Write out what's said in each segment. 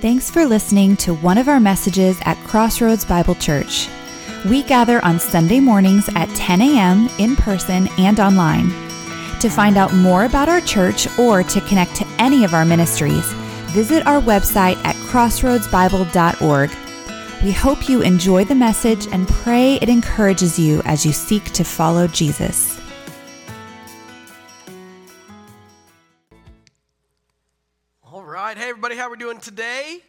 Thanks for listening to one of our messages at Crossroads Bible Church. We gather on Sunday mornings at 10 a.m. in person and online. To find out more about our church or to connect to any of our ministries, visit our website at crossroadsbible.org. We hope you enjoy the message and pray it encourages you as you seek to follow Jesus. How we doing today?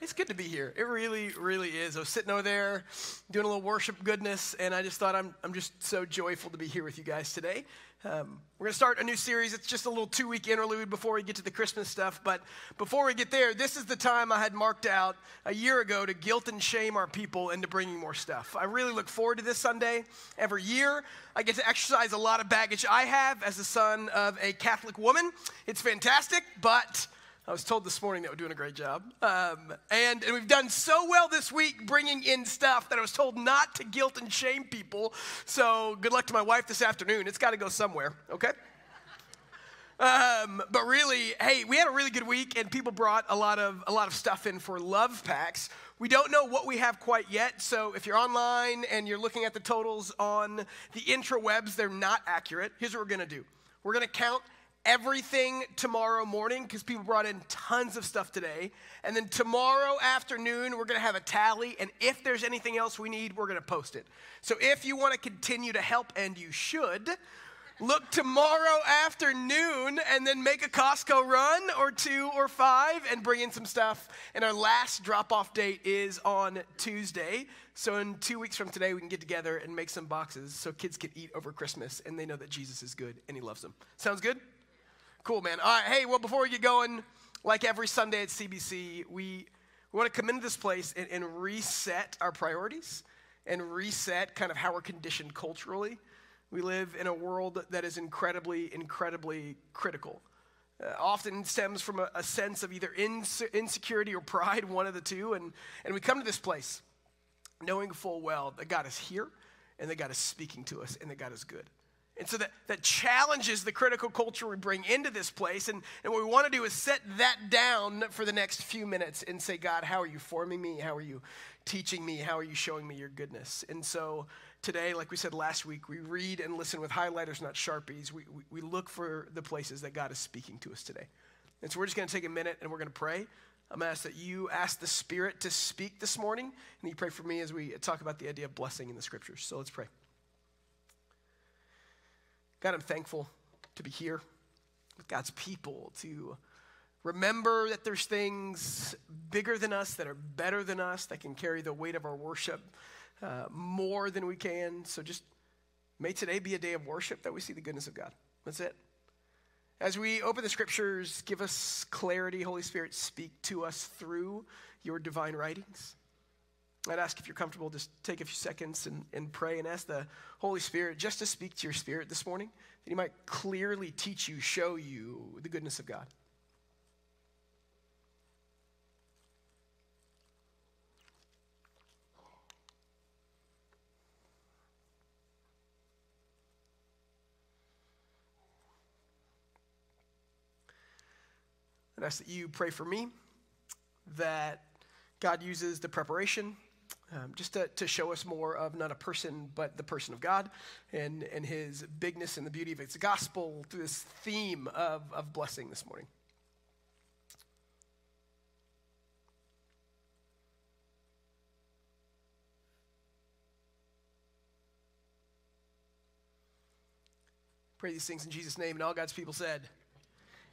It's good to be here. It really, really is. I was sitting over there doing a little worship goodness, and I just thought I'm, I'm just so joyful to be here with you guys today. Um, we're going to start a new series. It's just a little two week interlude before we get to the Christmas stuff. But before we get there, this is the time I had marked out a year ago to guilt and shame our people into bringing more stuff. I really look forward to this Sunday. Every year, I get to exercise a lot of baggage I have as the son of a Catholic woman. It's fantastic, but I was told this morning that we're doing a great job. Um, and, and we've done so well this week bringing in stuff that I was told not to guilt and shame people. So good luck to my wife this afternoon. It's got to go somewhere, okay? Um, but really, hey, we had a really good week, and people brought a lot of a lot of stuff in for love packs. We don't know what we have quite yet, so if you're online and you're looking at the totals on the intrawebs, they're not accurate. Here's what we're gonna do: we're gonna count everything tomorrow morning because people brought in tons of stuff today. And then tomorrow afternoon, we're going to have a tally. And if there's anything else we need, we're going to post it. So if you want to continue to help, and you should, look tomorrow afternoon and then make a Costco run or two or five and bring in some stuff. And our last drop off date is on Tuesday. So in two weeks from today, we can get together and make some boxes so kids can eat over Christmas and they know that Jesus is good and he loves them. Sounds good? Cool, man. All right, hey, well, before we get going, like every Sunday at CBC, we, we want to come into this place and, and reset our priorities and reset kind of how we're conditioned culturally. We live in a world that is incredibly, incredibly critical. Uh, often stems from a, a sense of either inse- insecurity or pride, one of the two. And, and we come to this place knowing full well that God is here and that God is speaking to us and that God is good. And so that, that challenges the critical culture we bring into this place. And, and what we want to do is set that down for the next few minutes and say, God, how are you forming me? How are you teaching me? How are you showing me your goodness? And so today, like we said last week, we read and listen with highlighters, not Sharpies. We, we, we look for the places that God is speaking to us today. And so we're just going to take a minute and we're going to pray. I'm going to ask that you ask the Spirit to speak this morning, and you pray for me as we talk about the idea of blessing in the scriptures. So let's pray. God, I'm thankful to be here with God's people, to remember that there's things bigger than us, that are better than us, that can carry the weight of our worship uh, more than we can. So just may today be a day of worship that we see the goodness of God. That's it. As we open the scriptures, give us clarity. Holy Spirit, speak to us through your divine writings. I'd ask if you're comfortable, just take a few seconds and, and pray and ask the Holy Spirit just to speak to your spirit this morning, that He might clearly teach you, show you the goodness of God. And ask that you pray for me, that God uses the preparation um, just to, to show us more of not a person, but the person of God and, and his bigness and the beauty of his gospel through this theme of, of blessing this morning. Pray these things in Jesus' name, and all God's people said,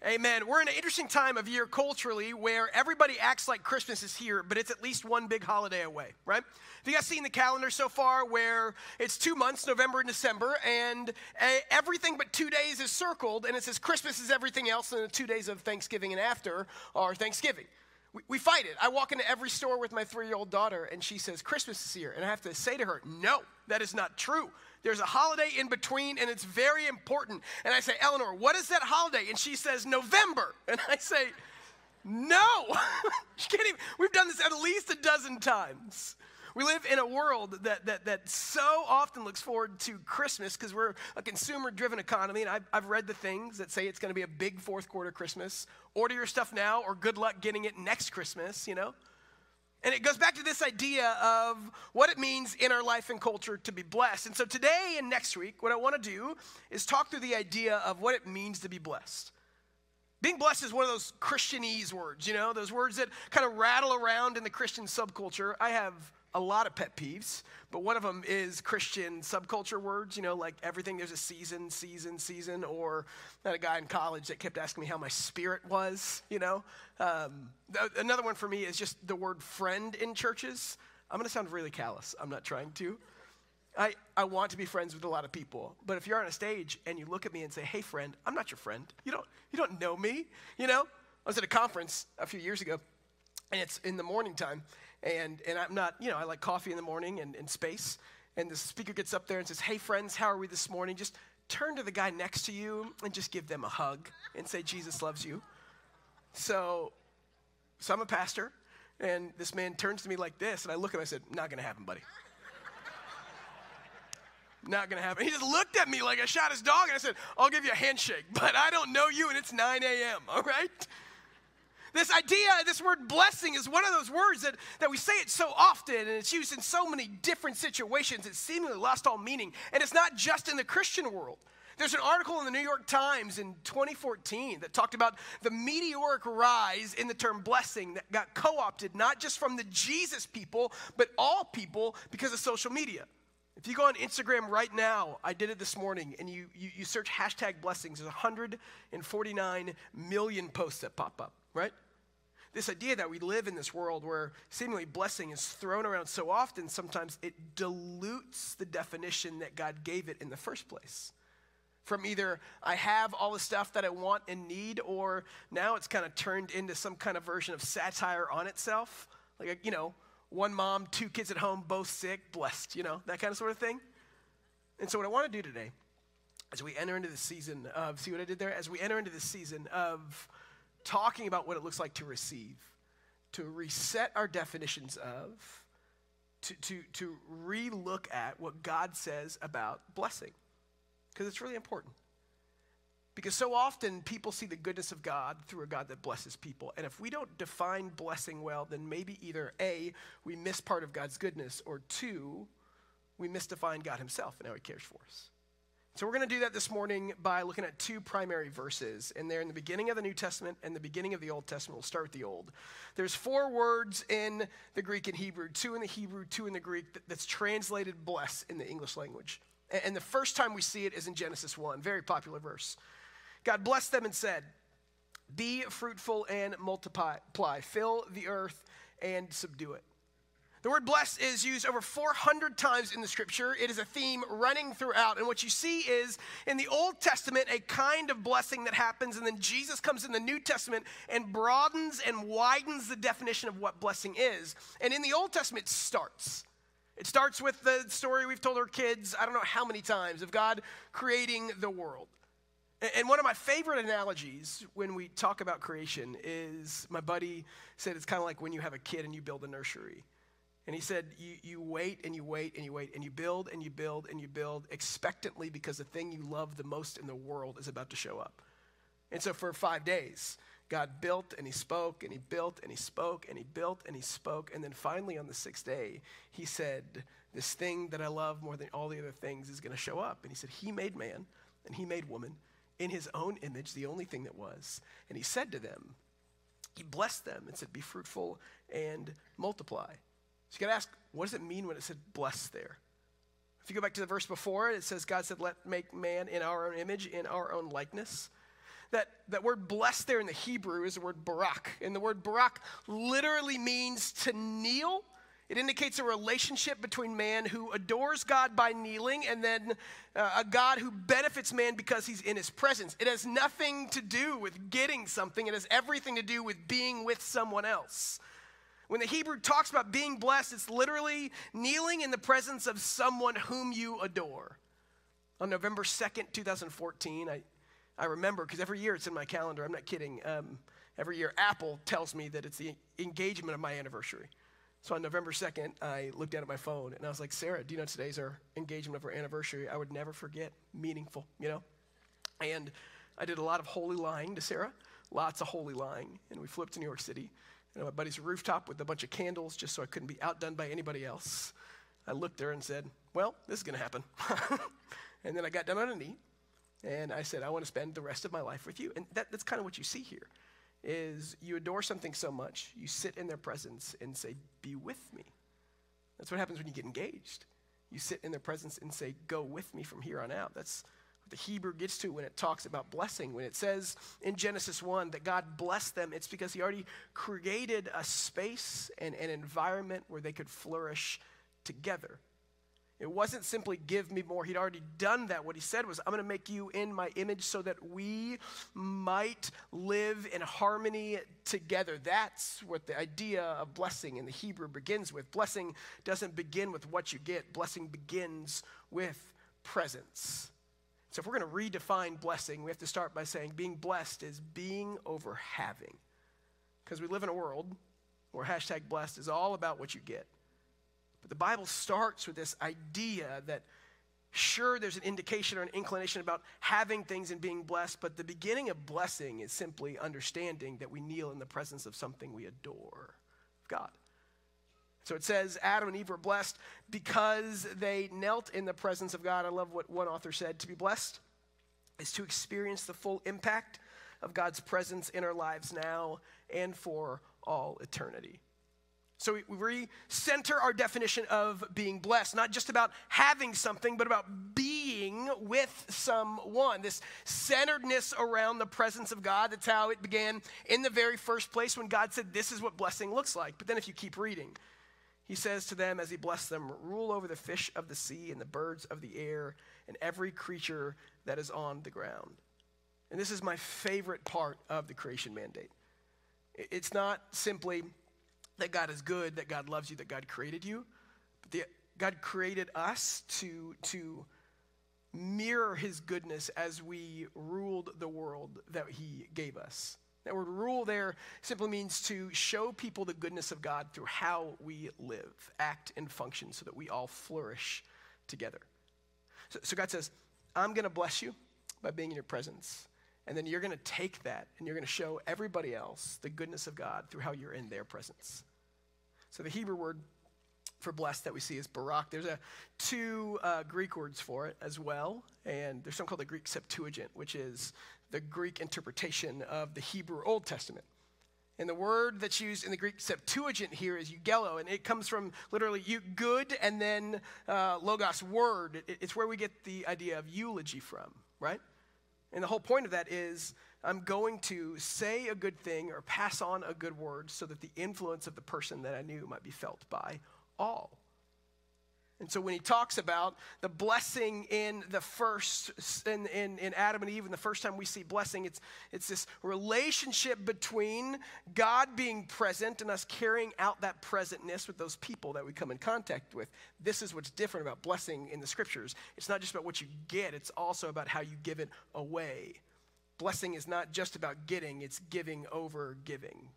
Amen. We're in an interesting time of year culturally where everybody acts like Christmas is here, but it's at least one big holiday away, right? Have you guys seen the calendar so far where it's two months, November and December, and eh, everything but two days is circled, and it says Christmas is everything else, and the two days of Thanksgiving and after are Thanksgiving. We, we fight it. I walk into every store with my three year old daughter, and she says, Christmas is here. And I have to say to her, No, that is not true. There's a holiday in between, and it's very important. And I say, Eleanor, what is that holiday? And she says, November. And I say, No. even, we've done this at least a dozen times. We live in a world that, that, that so often looks forward to Christmas because we're a consumer driven economy. And I've, I've read the things that say it's going to be a big fourth quarter Christmas. Order your stuff now or good luck getting it next Christmas, you know? And it goes back to this idea of what it means in our life and culture to be blessed. And so today and next week, what I want to do is talk through the idea of what it means to be blessed. Being blessed is one of those Christianese words, you know, those words that kind of rattle around in the Christian subculture. I have a lot of pet peeves, but one of them is Christian subculture words, you know, like everything there's a season, season, season, or I had a guy in college that kept asking me how my spirit was, you know. Um, th- another one for me is just the word friend in churches. I'm going to sound really callous. I'm not trying to. I, I want to be friends with a lot of people, but if you're on a stage and you look at me and say, hey, friend, I'm not your friend. You don't, you don't know me, you know? I was at a conference a few years ago, and it's in the morning time, and, and I'm not, you know, I like coffee in the morning and, and space. And the speaker gets up there and says, Hey, friends, how are we this morning? Just turn to the guy next to you and just give them a hug and say, Jesus loves you. So, so I'm a pastor, and this man turns to me like this, and I look at him and I said, Not gonna happen, buddy. Not gonna happen. He just looked at me like I shot his dog, and I said, I'll give you a handshake, but I don't know you, and it's 9 a.m., all right? This idea, this word blessing is one of those words that, that we say it so often and it's used in so many different situations, it's seemingly lost all meaning. And it's not just in the Christian world. There's an article in the New York Times in 2014 that talked about the meteoric rise in the term blessing that got co opted not just from the Jesus people, but all people because of social media. If you go on Instagram right now, I did it this morning, and you, you, you search hashtag blessings, there's 149 million posts that pop up, right? This idea that we live in this world where seemingly blessing is thrown around so often, sometimes it dilutes the definition that God gave it in the first place. From either I have all the stuff that I want and need, or now it's kind of turned into some kind of version of satire on itself. Like, you know, one mom, two kids at home, both sick, blessed, you know, that kind of sort of thing. And so, what I want to do today, as we enter into the season of, see what I did there? As we enter into the season of talking about what it looks like to receive, to reset our definitions of, to, to, to relook at what God says about blessing. Because it's really important. Because so often people see the goodness of God through a God that blesses people. And if we don't define blessing well, then maybe either A, we miss part of God's goodness, or two, we misdefine God Himself and how He cares for us. So, we're going to do that this morning by looking at two primary verses, and they're in the beginning of the New Testament and the beginning of the Old Testament. We'll start with the Old. There's four words in the Greek and Hebrew, two in the Hebrew, two in the Greek, that's translated bless in the English language. And the first time we see it is in Genesis 1, very popular verse. God blessed them and said, Be fruitful and multiply, fill the earth and subdue it. The word blessed is used over 400 times in the scripture. It is a theme running throughout. And what you see is in the Old Testament, a kind of blessing that happens, and then Jesus comes in the New Testament and broadens and widens the definition of what blessing is. And in the Old Testament, it starts. It starts with the story we've told our kids, I don't know how many times, of God creating the world. And one of my favorite analogies when we talk about creation is my buddy said it's kind of like when you have a kid and you build a nursery. And he said, you, you wait and you wait and you wait and you build and you build and you build expectantly because the thing you love the most in the world is about to show up. And so for five days, God built and he spoke and he built and he spoke and he built and he spoke. And then finally on the sixth day, he said, This thing that I love more than all the other things is going to show up. And he said, He made man and he made woman in his own image, the only thing that was. And he said to them, He blessed them and said, Be fruitful and multiply. You got to ask, what does it mean when it said blessed there? If you go back to the verse before, it it says, God said, let make man in our own image, in our own likeness. That, that word blessed there in the Hebrew is the word barak. And the word barak literally means to kneel. It indicates a relationship between man who adores God by kneeling and then uh, a God who benefits man because he's in his presence. It has nothing to do with getting something, it has everything to do with being with someone else. When the Hebrew talks about being blessed, it's literally kneeling in the presence of someone whom you adore. On November 2nd, 2014, I, I remember, because every year it's in my calendar, I'm not kidding. Um, every year, Apple tells me that it's the engagement of my anniversary. So on November 2nd, I looked down at my phone and I was like, Sarah, do you know today's our engagement of our anniversary? I would never forget. Meaningful, you know? And I did a lot of holy lying to Sarah, lots of holy lying. And we up to New York City my buddy's rooftop with a bunch of candles just so I couldn't be outdone by anybody else. I looked there and said, Well, this is going to happen. and then I got down on a knee and I said, I want to spend the rest of my life with you. And that, that's kind of what you see here is you adore something so much, you sit in their presence and say, Be with me. That's what happens when you get engaged. You sit in their presence and say, Go with me from here on out. That's the Hebrew gets to when it talks about blessing. When it says in Genesis 1 that God blessed them, it's because He already created a space and an environment where they could flourish together. It wasn't simply give me more. He'd already done that. What he said was, I'm going to make you in my image so that we might live in harmony together. That's what the idea of blessing in the Hebrew begins with. Blessing doesn't begin with what you get, blessing begins with presence. So if we're going to redefine blessing, we have to start by saying being blessed is being over having. Because we live in a world where hashtag blessed is all about what you get. But the Bible starts with this idea that sure, there's an indication or an inclination about having things and being blessed, but the beginning of blessing is simply understanding that we kneel in the presence of something we adore God. So it says Adam and Eve were blessed because they knelt in the presence of God. I love what one author said to be blessed is to experience the full impact of God's presence in our lives now and for all eternity. So we, recenter our definition of being blessed, not just about having something, but about being with someone. This centeredness around the presence of God. That's how it began in the very first place when God said, This is what blessing looks like. But then if you keep reading, he says to them as he blessed them, Rule over the fish of the sea and the birds of the air and every creature that is on the ground. And this is my favorite part of the creation mandate. It's not simply that God is good, that God loves you, that God created you. But the, God created us to, to mirror his goodness as we ruled the world that he gave us. That word rule there simply means to show people the goodness of God through how we live, act, and function so that we all flourish together. So, so God says, I'm going to bless you by being in your presence. And then you're going to take that and you're going to show everybody else the goodness of God through how you're in their presence. So the Hebrew word for blessed that we see is barak. There's a, two uh, Greek words for it as well. And there's something called the Greek Septuagint, which is the Greek interpretation of the Hebrew Old Testament. And the word that's used in the Greek Septuagint here is eulogeo, and it comes from literally you, good and then uh, logos, word. It, it's where we get the idea of eulogy from, right? And the whole point of that is I'm going to say a good thing or pass on a good word so that the influence of the person that I knew might be felt by all. And so when he talks about the blessing in the first, in, in, in Adam and Eve, and the first time we see blessing, it's, it's this relationship between God being present and us carrying out that presentness with those people that we come in contact with. This is what's different about blessing in the scriptures. It's not just about what you get, it's also about how you give it away. Blessing is not just about getting, it's giving over giving.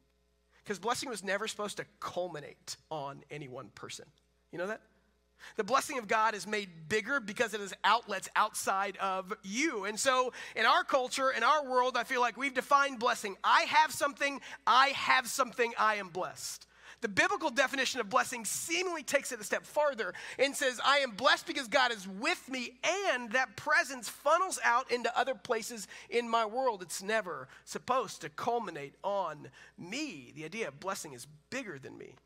Because blessing was never supposed to culminate on any one person. You know that? The blessing of God is made bigger because it has outlets outside of you. And so, in our culture, in our world, I feel like we've defined blessing. I have something, I have something, I am blessed. The biblical definition of blessing seemingly takes it a step farther and says, I am blessed because God is with me, and that presence funnels out into other places in my world. It's never supposed to culminate on me. The idea of blessing is bigger than me.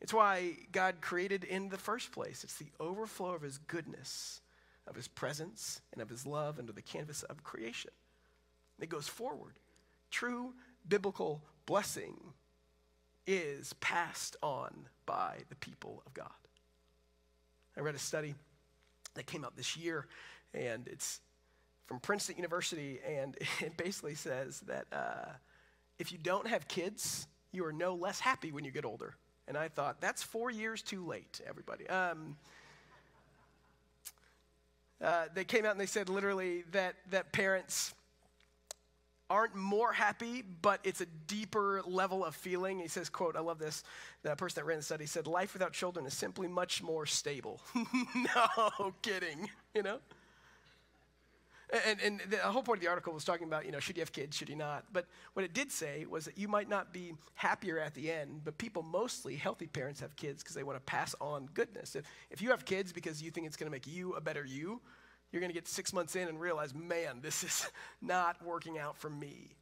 It's why God created in the first place. It's the overflow of his goodness, of his presence, and of his love under the canvas of creation. It goes forward. True biblical blessing is passed on by the people of God. I read a study that came out this year, and it's from Princeton University, and it basically says that uh, if you don't have kids, you are no less happy when you get older. And I thought, that's four years too late, everybody. Um, uh, they came out and they said literally that, that parents aren't more happy, but it's a deeper level of feeling. He says, quote, I love this. The person that ran the study said, life without children is simply much more stable. no kidding, you know? And, and, the whole point of the article was talking about, you know, should you have kids, should you not? But what it did say was that you might not be happier at the end, but people mostly, healthy parents, have kids because they want to pass on goodness. If, if you have kids because you think it's going to make you a better you, you're going to get six months in and realize, man, this is not working out for me.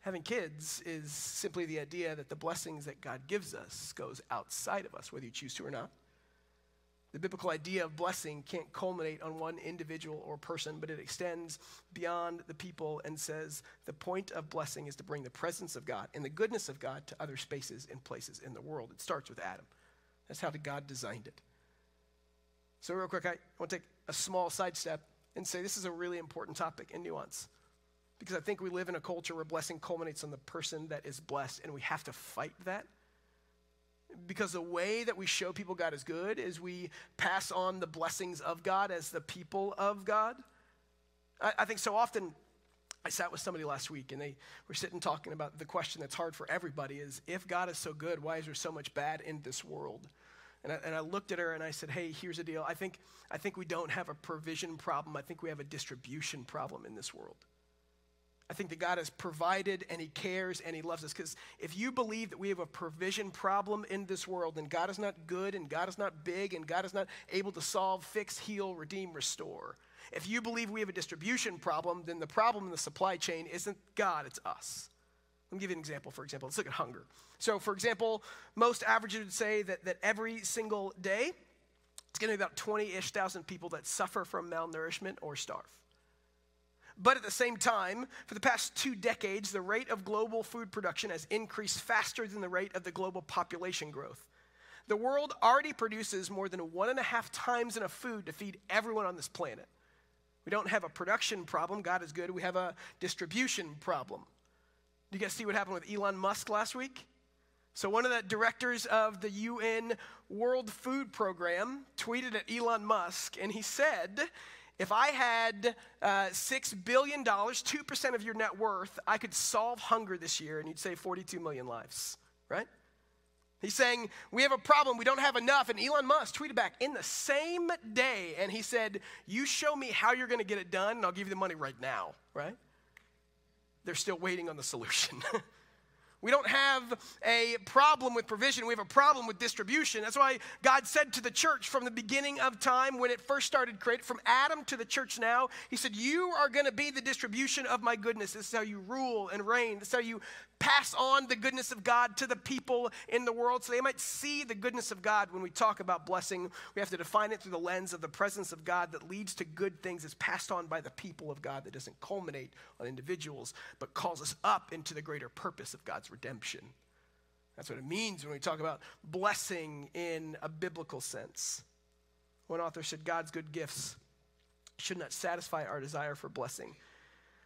Having kids is simply the idea that the blessings that God gives us goes outside of us, whether you choose to or not. The biblical idea of blessing can't culminate on one individual or person, but it extends beyond the people and says the point of blessing is to bring the presence of God and the goodness of God to other spaces and places in the world. It starts with Adam. That's how God designed it. So, real quick, I want to take a small sidestep and say this is a really important topic and nuance. Because I think we live in a culture where blessing culminates on the person that is blessed, and we have to fight that because the way that we show people God is good is we pass on the blessings of God as the people of God. I, I, think so often, I sat with somebody last week and they were sitting talking about the question that's hard for everybody is if God is so good, why is there so much bad in this world? And I, and I looked at her and I said, hey, here's the deal. I think, I think we don't have a provision problem. I think we have a distribution problem in this world. I think that God has provided and He cares and He loves us. Because if you believe that we have a provision problem in this world, and God is not good, and God is not big, and God is not able to solve, fix, heal, redeem, restore, if you believe we have a distribution problem, then the problem in the supply chain isn't God, it's us. Let me give you an example, for example. Let's look at hunger. So, for example, most averages would say that, that every single day, it's going to be about 20 ish thousand people that suffer from malnourishment or starve. But at the same time, for the past two decades, the rate of global food production has increased faster than the rate of the global population growth. The world already produces more than one and a half times enough food to feed everyone on this planet. We don't have a production problem, God is good. We have a distribution problem. You guys see what happened with Elon Musk last week? So, one of the directors of the UN World Food Program tweeted at Elon Musk, and he said if I had uh, $6 billion, 2% of your net worth, I could solve hunger this year and you'd save 42 million lives, right? He's saying, We have a problem, we don't have enough. And Elon Musk tweeted back in the same day, and he said, You show me how you're gonna get it done, and I'll give you the money right now, right? They're still waiting on the solution. We don't have a problem with provision, we have a problem with distribution. That's why God said to the church from the beginning of time when it first started created, from Adam to the church now, He said, You are going to be the distribution of my goodness. This is how you rule and reign. This is how you pass on the goodness of God to the people in the world so they might see the goodness of God. When we talk about blessing, we have to define it through the lens of the presence of God that leads to good things that's passed on by the people of God that doesn't culminate on individuals, but calls us up into the greater purpose of God's redemption. That's what it means when we talk about blessing in a biblical sense. One author said, God's good gifts should not satisfy our desire for blessing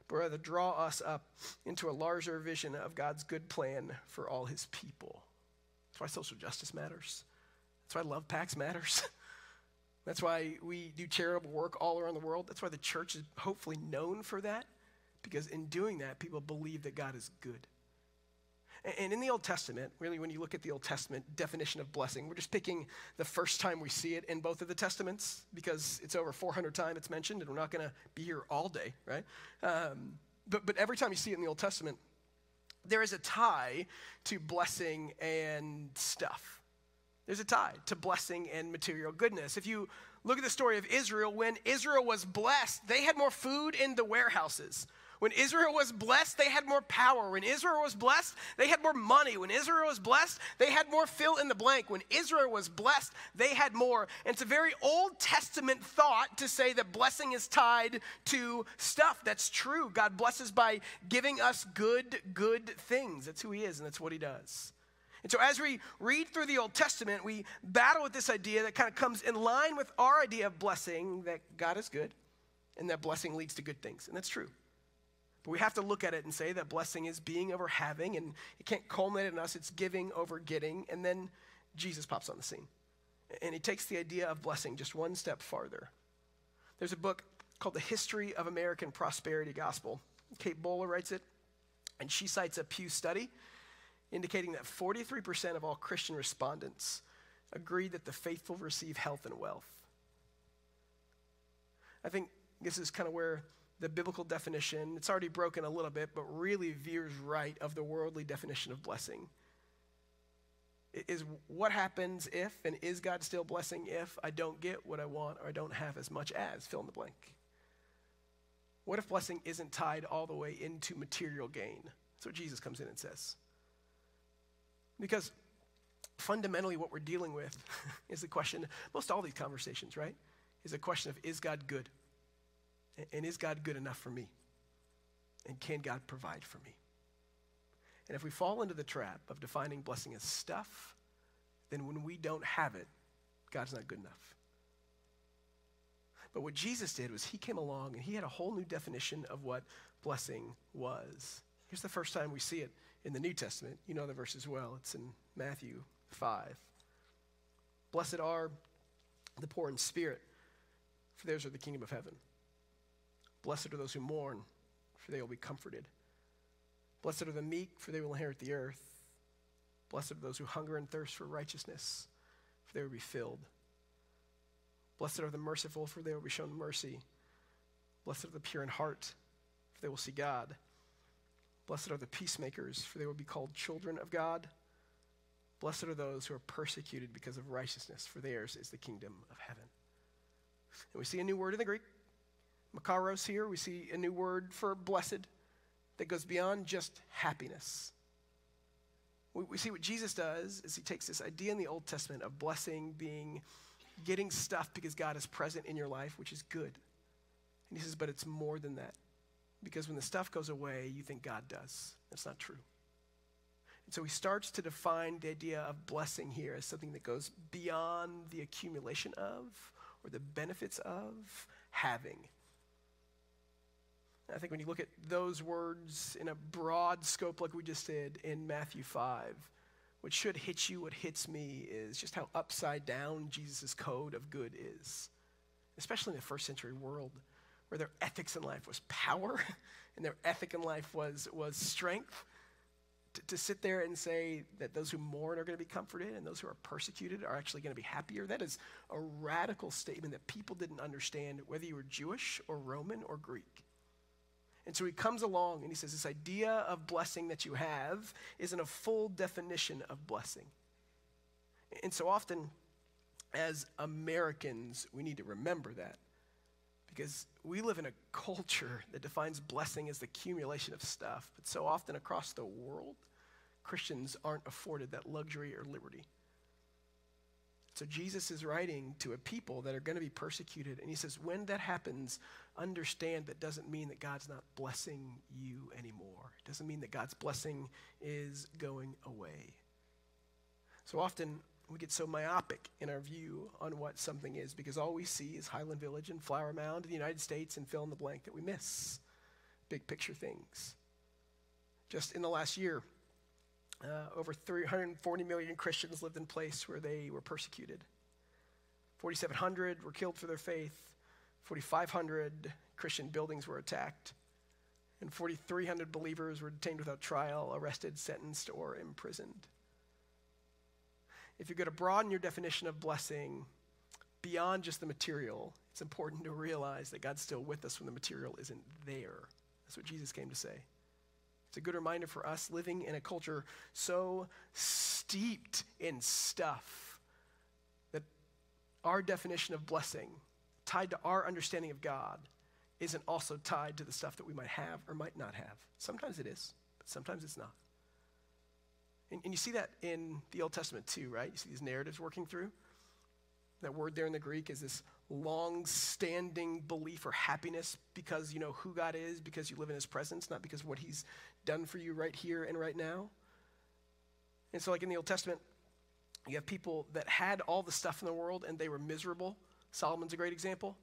but rather draw us up into a larger vision of God's good plan for all his people. That's why social justice matters. That's why love packs matters. That's why we do charitable work all around the world. That's why the church is hopefully known for that, because in doing that, people believe that God is good. And in the Old Testament, really, when you look at the Old Testament definition of blessing, we're just picking the first time we see it in both of the Testaments because it's over 400 times it's mentioned, and we're not going to be here all day, right? Um, but, but every time you see it in the Old Testament, there is a tie to blessing and stuff. There's a tie to blessing and material goodness. If you look at the story of Israel, when Israel was blessed, they had more food in the warehouses. When Israel was blessed, they had more power. When Israel was blessed, they had more money. When Israel was blessed, they had more fill in the blank. When Israel was blessed, they had more. And it's a very Old Testament thought to say that blessing is tied to stuff. That's true. God blesses by giving us good, good things. That's who He is, and that's what He does. And so, as we read through the Old Testament, we battle with this idea that kind of comes in line with our idea of blessing that God is good and that blessing leads to good things. And that's true. But we have to look at it and say that blessing is being over having, and it can't culminate in us, it's giving over getting. And then Jesus pops on the scene. And he takes the idea of blessing just one step farther. There's a book called The History of American Prosperity Gospel. Kate Bowler writes it. And she cites a Pew study indicating that 43% of all Christian respondents agree that the faithful receive health and wealth. I think this is kind of where the biblical definition, it's already broken a little bit, but really veers right of the worldly definition of blessing. Is what happens if, and is God still blessing if I don't get what I want or I don't have as much as, fill in the blank? What if blessing isn't tied all the way into material gain? That's what Jesus comes in and says. Because fundamentally, what we're dealing with is the question, most all these conversations, right? Is a question of is God good? And is God good enough for me? And can God provide for me? And if we fall into the trap of defining blessing as stuff, then when we don't have it, God's not good enough. But what Jesus did was he came along and he had a whole new definition of what blessing was. Here's the first time we see it in the New Testament. You know the verse as well. It's in Matthew 5. Blessed are the poor in spirit, for theirs are the kingdom of heaven. Blessed are those who mourn, for they will be comforted. Blessed are the meek, for they will inherit the earth. Blessed are those who hunger and thirst for righteousness, for they will be filled. Blessed are the merciful, for they will be shown mercy. Blessed are the pure in heart, for they will see God. Blessed are the peacemakers, for they will be called children of God. Blessed are those who are persecuted because of righteousness, for theirs is the kingdom of heaven. And we see a new word in the Greek, Makarios here. We see a new word for blessed that goes beyond just happiness. We, we see what Jesus does is he takes this idea in the Old Testament of blessing being getting stuff because God is present in your life, which is good. And he says, but it's more than that. Because when the stuff goes away, you think God does. That's not true. And so he starts to define the idea of blessing here as something that goes beyond the accumulation of or the benefits of having. I think when you look at those words in a broad scope, like we just did in Matthew 5, what should hit you, what hits me, is just how upside down Jesus' code of good is, especially in the first century world where their ethics in life was power and their ethic in life was, was strength. To, to sit there and say that those who mourn are going to be comforted and those who are persecuted are actually going to be happier, that is a radical statement that people didn't understand, whether you were Jewish or Roman or Greek. And so he comes along and he says, This idea of blessing that you have isn't a full definition of blessing. And so often, as Americans, we need to remember that because we live in a culture that defines blessing as the accumulation of stuff. But so often across the world, Christians aren't afforded that luxury or liberty. So Jesus is writing to a people that are going to be persecuted. And he says, when that happens, understand that doesn't mean that God's not blessing you anymore. It doesn't mean that God's blessing is going away. So often we get so myopic in our view on what something is because all we see is Highland Village and Flower Mound in the United States and fill in the blank that we miss big picture things. Just in the last year, uh, over 340 million Christians lived in place where they were persecuted. 4,700 were killed for their faith. 4,500 Christian buildings were attacked. And 4,300 believers were detained without trial, arrested, sentenced, or imprisoned. If you're going to broaden your definition of blessing beyond just the material, it's important to realize that God's still with us when the material isn't there. That's what Jesus came to say. It's a good reminder for us living in a culture so steeped in stuff that our definition of blessing, tied to our understanding of God, isn't also tied to the stuff that we might have or might not have. Sometimes it is, but sometimes it's not. And, and you see that in the Old Testament too, right? You see these narratives working through. That word there in the Greek is this long standing belief or happiness because you know who God is, because you live in his presence, not because of what he's done for you right here and right now. And so, like in the Old Testament, you have people that had all the stuff in the world and they were miserable. Solomon's a great example.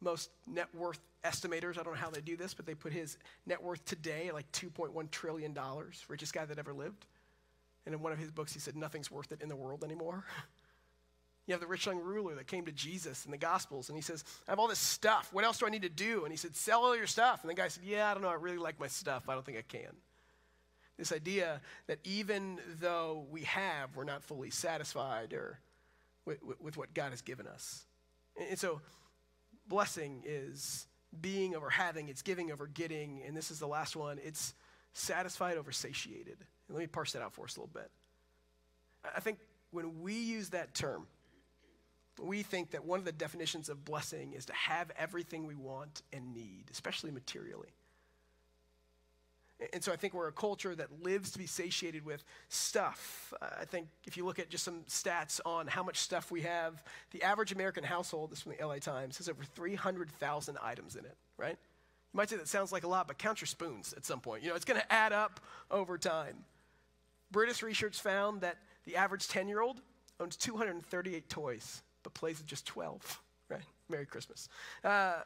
Most net worth estimators, I don't know how they do this, but they put his net worth today at like $2.1 trillion, richest guy that ever lived. And in one of his books, he said, Nothing's worth it in the world anymore. You have the rich young ruler that came to Jesus in the Gospels, and he says, I have all this stuff. What else do I need to do? And he said, Sell all your stuff. And the guy said, Yeah, I don't know. I really like my stuff. I don't think I can. This idea that even though we have, we're not fully satisfied or with, with, what God has given us. And, and so, blessing is being over having, it's giving over getting, and this is the last one it's satisfied over satiated. And let me parse that out for us a little bit. I think when we use that term, we think that one of the definitions of blessing is to have everything we want and need, especially materially. And so I think we're a culture that lives to be satiated with stuff. I think if you look at just some stats on how much stuff we have, the average American household, this is from the LA Times, has over 300,000 items in it, right? You might say that sounds like a lot, but count your spoons at some point. You know, it's going to add up over time. British research found that the average 10 year old owns 238 toys, but plays with just 12, right? Merry Christmas. Uh,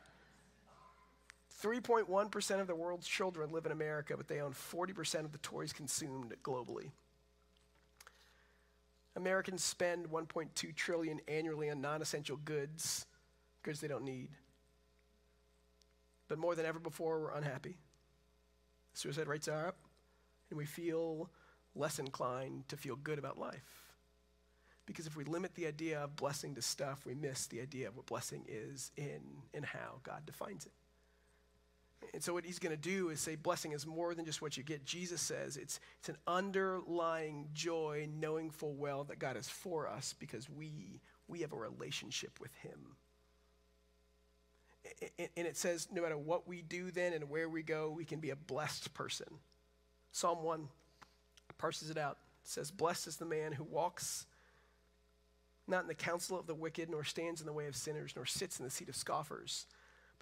3.1% of the world's children live in America, but they own 40% of the toys consumed globally. Americans spend 1.2 trillion annually on non-essential goods, goods they don't need. But more than ever before, we're unhappy. Suicide rates are up, and we feel less inclined to feel good about life. Because if we limit the idea of blessing to stuff, we miss the idea of what blessing is in and how God defines it. And so, what he's going to do is say blessing is more than just what you get. Jesus says it's, it's an underlying joy, knowing full well that God is for us because we, we have a relationship with him. And it says no matter what we do then and where we go, we can be a blessed person. Psalm 1 parses it out. It says, Blessed is the man who walks not in the counsel of the wicked, nor stands in the way of sinners, nor sits in the seat of scoffers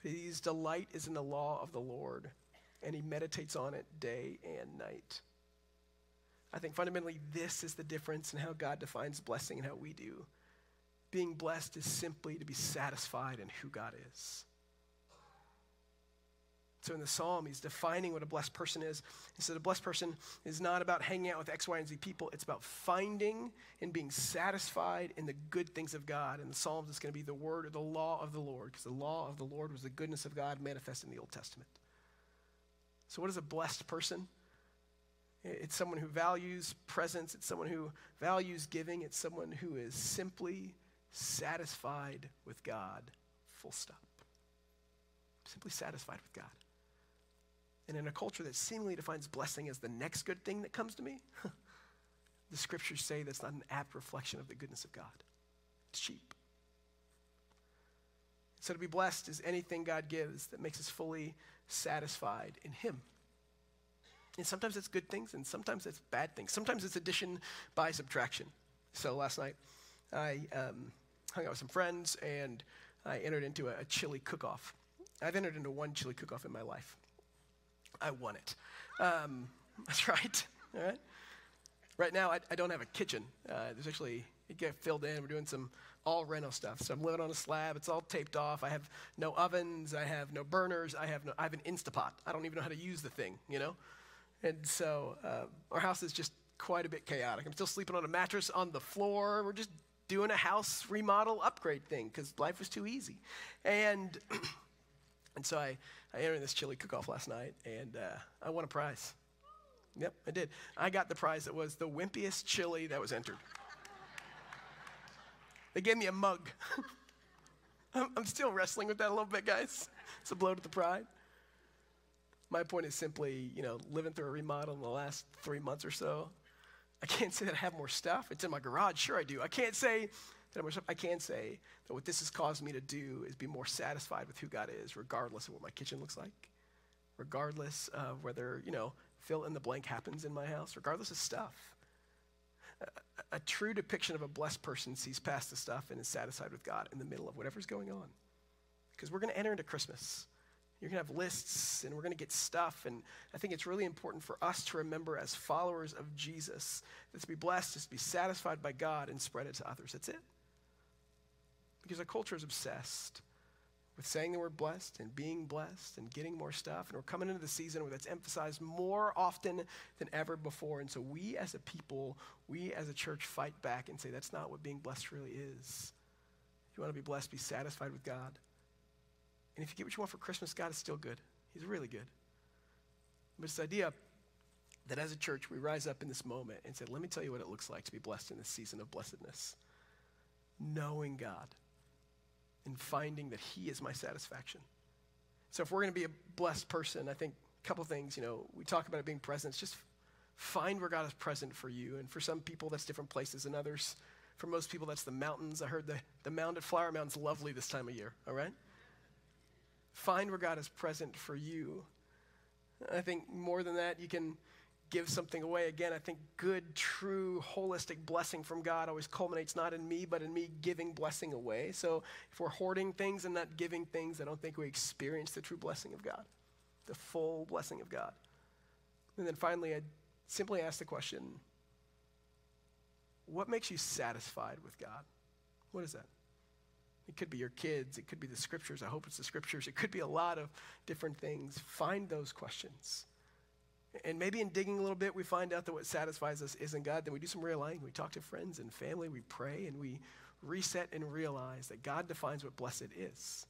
his delight is in the law of the Lord, and he meditates on it day and night. I think fundamentally, this is the difference in how God defines blessing and how we do. Being blessed is simply to be satisfied in who God is. So in the psalm, he's defining what a blessed person is. He said a blessed person is not about hanging out with X, Y, and Z people. It's about finding and being satisfied in the good things of God. In the Psalms, it's going to be the word or the law of the Lord, because the law of the Lord was the goodness of God manifest in the Old Testament. So, what is a blessed person? It's someone who values presence, it's someone who values giving, it's someone who is simply satisfied with God, full stop. Simply satisfied with God. And in a culture that seemingly defines blessing as the next good thing that comes to me, the scriptures say that's not an apt reflection of the goodness of God. It's cheap. So to be blessed is anything God gives that makes us fully satisfied in Him. And sometimes it's good things, and sometimes it's bad things. Sometimes it's addition by subtraction. So last night, I um, hung out with some friends, and I entered into a, a chili cook-off. I've entered into one chili cook-off in my life. I won it. Um, that's right. All right. Right now, I, I don't have a kitchen. Uh, there's actually, it get filled in. We're doing some all reno stuff. So I'm living on a slab. It's all taped off. I have no ovens. I have no burners. I have no, I have an Instapot. I don't even know how to use the thing, you know? And so uh, our house is just quite a bit chaotic. I'm still sleeping on a mattress on the floor. We're just doing a house remodel upgrade thing because life was too easy. And, and so I, I entered this chili cook-off last night, and uh, I won a prize. Yep, I did. I got the prize that was the wimpiest chili that was entered. They gave me a mug. I'm, I'm still wrestling with that a little bit, guys. It's a blow to the pride. My point is simply, you know, living through a remodel in the last three months or so. I can't say that I have more stuff. It's in my garage. Sure, I do. I can't say I can say that what this has caused me to do is be more satisfied with who God is, regardless of what my kitchen looks like, regardless of whether, you know, fill in the blank happens in my house, regardless of stuff. A, a true depiction of a blessed person sees past the stuff and is satisfied with God in the middle of whatever's going on. Because we're going to enter into Christmas. You're going to have lists and we're going to get stuff. And I think it's really important for us to remember, as followers of Jesus, that to be blessed is to be satisfied by God and spread it to others. That's it. Because our culture is obsessed with saying that we're blessed and being blessed and getting more stuff. And we're coming into the season where that's emphasized more often than ever before. And so we as a people, we as a church fight back and say that's not what being blessed really is. If you want to be blessed, be satisfied with God. And if you get what you want for Christmas, God is still good. He's really good. But this idea that as a church, we rise up in this moment and say, let me tell you what it looks like to be blessed in this season of blessedness. Knowing God and finding that He is my satisfaction. So if we're going to be a blessed person, I think a couple things, you know, we talk about it being present. It's just find where God is present for you. And for some people, that's different places than others. For most people, that's the mountains. I heard the, the mound at Flower Mound's lovely this time of year, all right? Find where God is present for you. I think more than that, you can give something away. Again, I think good, true, holistic blessing from God always culminates not in me, but in me giving blessing away. So if we're hoarding things and not giving things, I don't think we experience the true blessing of God, the full blessing of God. And then finally, I simply ask the question what makes you satisfied with God? What is that? It could be your kids, it could be the scriptures. I hope it's the scriptures. It could be a lot of different things. Find those questions. And maybe in digging a little bit, we find out that what satisfies us isn't God. Then we do some realigning. We talk to friends and family, we pray, and we reset and realize that God defines what blessed is.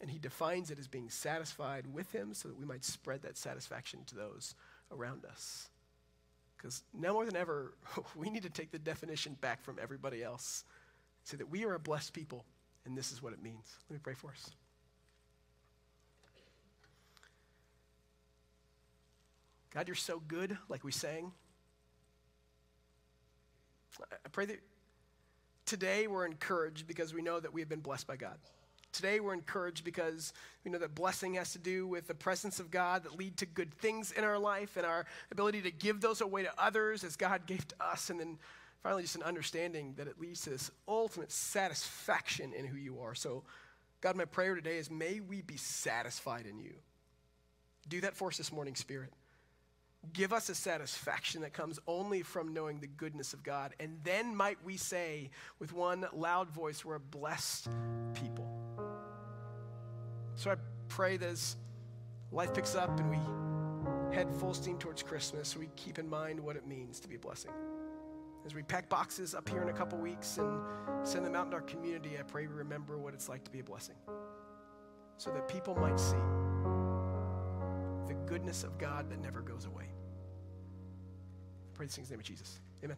And He defines it as being satisfied with Him so that we might spread that satisfaction to those around us. Because now more than ever, we need to take the definition back from everybody else so that we are a blessed people, and this is what it means. Let me pray for us. God, you're so good, like we sang. I pray that today we're encouraged because we know that we have been blessed by God. Today we're encouraged because we know that blessing has to do with the presence of God that lead to good things in our life and our ability to give those away to others as God gave to us. And then finally, just an understanding that it leads to this ultimate satisfaction in who you are. So, God, my prayer today is may we be satisfied in you. Do that for us this morning, Spirit. Give us a satisfaction that comes only from knowing the goodness of God. And then might we say with one loud voice, we're a blessed people. So I pray that as life picks up and we head full steam towards Christmas, we keep in mind what it means to be a blessing. As we pack boxes up here in a couple weeks and send them out in our community, I pray we remember what it's like to be a blessing so that people might see the goodness of God that never goes away. Pray these things in the name of Jesus. Amen.